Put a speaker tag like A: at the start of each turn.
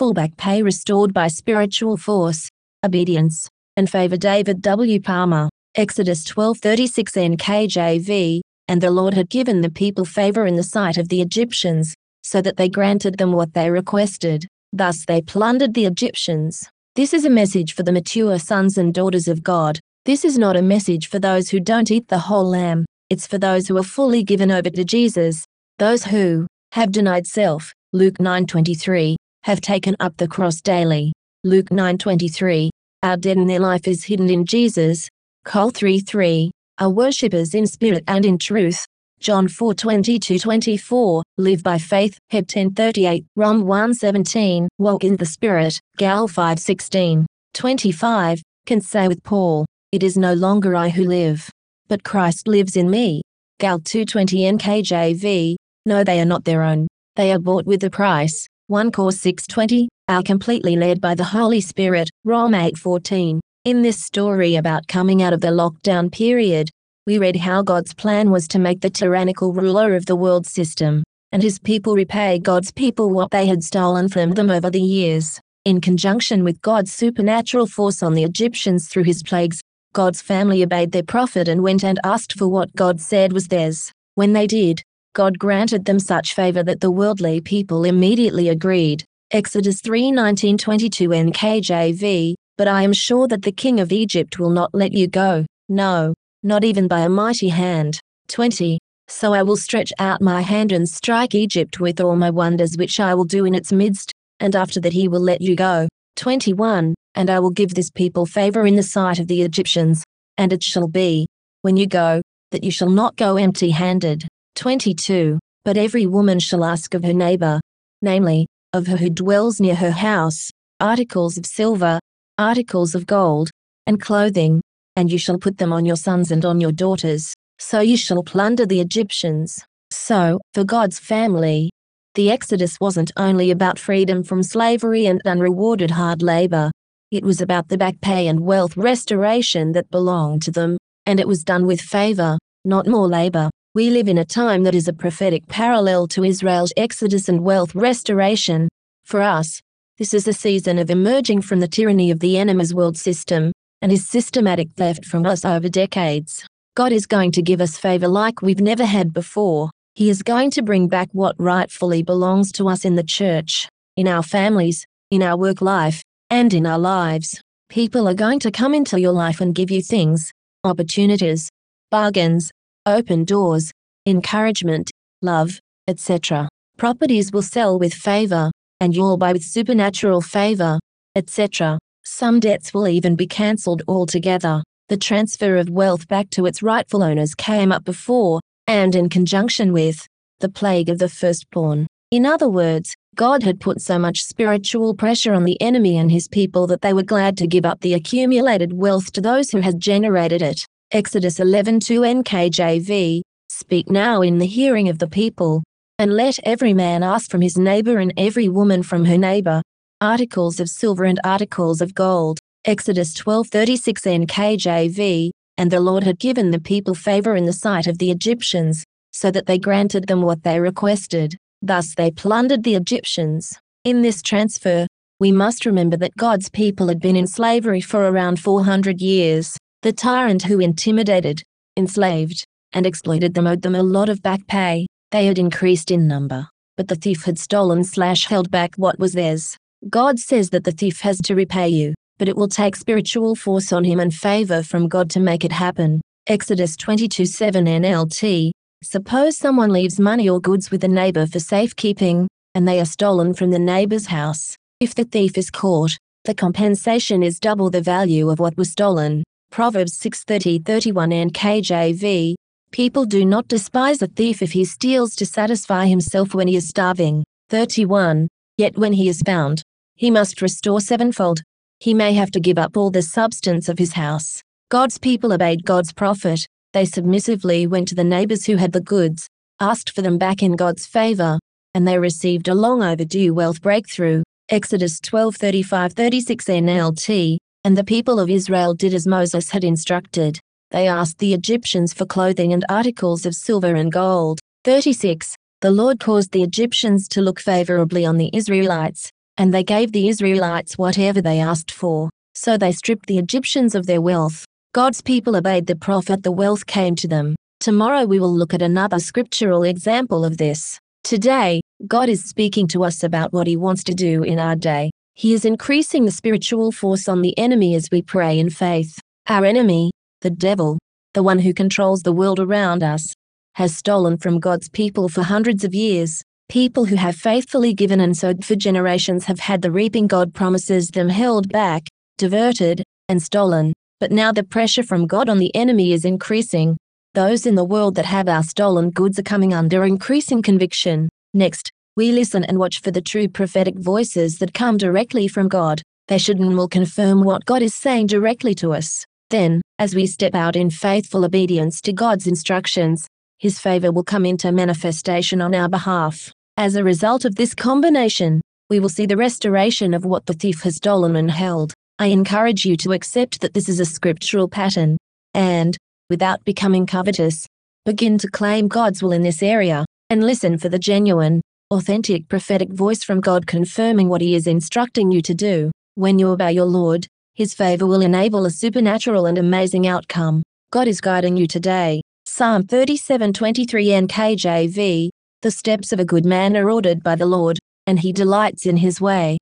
A: full back pay restored by spiritual force, obedience, and favor. David W. Palmer, Exodus 12:36 NKJV, and the Lord had given the people favor in the sight of the Egyptians, so that they granted them what they requested. Thus they plundered the Egyptians. This is a message for the mature sons and daughters of God. This is not a message for those who don't eat the whole lamb. It's for those who are fully given over to Jesus, those who have denied self, Luke 9:23, have taken up the cross daily. Luke 9:23. Our dead in their life is hidden in Jesus. Col 3:3. Are worshippers in spirit and in truth. John 4:22-24. Live by faith. Heb 10:38. Rom 1:17. Walk in the spirit. Gal 5:16. 25. Can say with Paul, it is no longer I who live, but Christ lives in me. Gal 2:20 NKJV. No, they are not their own. They are bought with a price. 1 Cor 620, are completely led by the Holy Spirit, Rom 8:14. In this story about coming out of the lockdown period, we read how God's plan was to make the tyrannical ruler of the world system and his people repay God's people what they had stolen from them over the years. In conjunction with God's supernatural force on the Egyptians through his plagues, God's family obeyed their prophet and went and asked for what God said was theirs. When they did, God granted them such favor that the worldly people immediately agreed. Exodus 3:19-22 NKJV, but I am sure that the king of Egypt will not let you go, no, not even by a mighty hand. 20. So I will stretch out my hand and strike Egypt with all my wonders which I will do in its midst, and after that he will let you go. 21. And I will give this people favor in the sight of the Egyptians, and it shall be, when you go, that you shall not go empty handed. 22. But every woman shall ask of her neighbor, namely, of her who dwells near her house, articles of silver, articles of gold, and clothing, and you shall put them on your sons and on your daughters, so you shall plunder the Egyptians. So, for God's family, the Exodus wasn't only about freedom from slavery and unrewarded hard labor, it was about the back pay and wealth restoration that belonged to them, and it was done with favor, not more labor. We live in a time that is a prophetic parallel to Israel's exodus and wealth restoration. For us, this is a season of emerging from the tyranny of the enemy's world system and his systematic theft from us over decades. God is going to give us favor like we've never had before. He is going to bring back what rightfully belongs to us in the church, in our families, in our work life, and in our lives. People are going to come into your life and give you things, opportunities, bargains, open doors, encouragement, love, etc. Properties will sell with favor, and you'll buy with supernatural favor, etc. Some debts will even be cancelled altogether. The transfer of wealth back to its rightful owners came up before, and in conjunction with, the plague of the firstborn. In other words, God had put so much spiritual pressure on the enemy and his people that they were glad to give up the accumulated wealth to those who had generated it. Exodus 11:2 NKJV, Speak now in the hearing of the people, and let every man ask from his neighbor and every woman from her neighbor, articles of silver and articles of gold. Exodus 12:36 NKJV, and the Lord had given the people favor in the sight of the Egyptians, so that they granted them what they requested. Thus they plundered the Egyptians. In this transfer, we must remember that God's people had been in slavery for around 400 years. The tyrant who intimidated, enslaved, and exploited them owed them a lot of back pay. They had increased in number, but the thief had stolen slash held back what was theirs. God says that the thief has to repay you, but it will take spiritual force on him and favor from God to make it happen. Exodus 22 7 NLT. Suppose someone leaves money or goods with a neighbor for safekeeping, and they are stolen from the neighbor's house. If the thief is caught, the compensation is double the value of what was stolen. Proverbs 6:30-31 NKJV. People do not despise a thief if he steals to satisfy himself when he is starving. 31. Yet when he is found, he must restore sevenfold. He may have to give up all the substance of his house. God's people obeyed God's prophet. They submissively went to the neighbors who had the goods, asked for them back in God's favor, and they received a long overdue wealth breakthrough. Exodus 12:35-36 NLT. And the people of Israel did as Moses had instructed. They asked the Egyptians for clothing and articles of silver and gold. 36. The Lord caused the Egyptians to look favorably on the Israelites, and they gave the Israelites whatever they asked for. So they stripped the Egyptians of their wealth. God's people obeyed the prophet, the wealth came to them. Tomorrow we will look at another scriptural example of this. Today, God is speaking to us about what He wants to do in our day. He is increasing the spiritual force on the enemy as we pray in faith. Our enemy, the devil, the one who controls the world around us, has stolen from God's people for hundreds of years. People who have faithfully given and sowed for generations have had the reaping God promises them held back, diverted, and stolen. But now the pressure from God on the enemy is increasing. Those in the world that have our stolen goods are coming under increasing conviction. Next, we listen and watch for the true prophetic voices that come directly from God. They should and will confirm what God is saying directly to us. Then, as we step out in faithful obedience to God's instructions, His favor will come into manifestation on our behalf. As a result of this combination, we will see the restoration of what the thief has stolen and held. I encourage you to accept that this is a scriptural pattern, and, without becoming covetous, begin to claim God's will in this area, and listen for the genuine, authentic prophetic voice from God confirming what He is instructing you to do. When you obey your Lord, His favor will enable a supernatural and amazing outcome. God is guiding you today. Psalm 37:23 NKJV The steps of a good man are ordered by the Lord, and he delights in his way.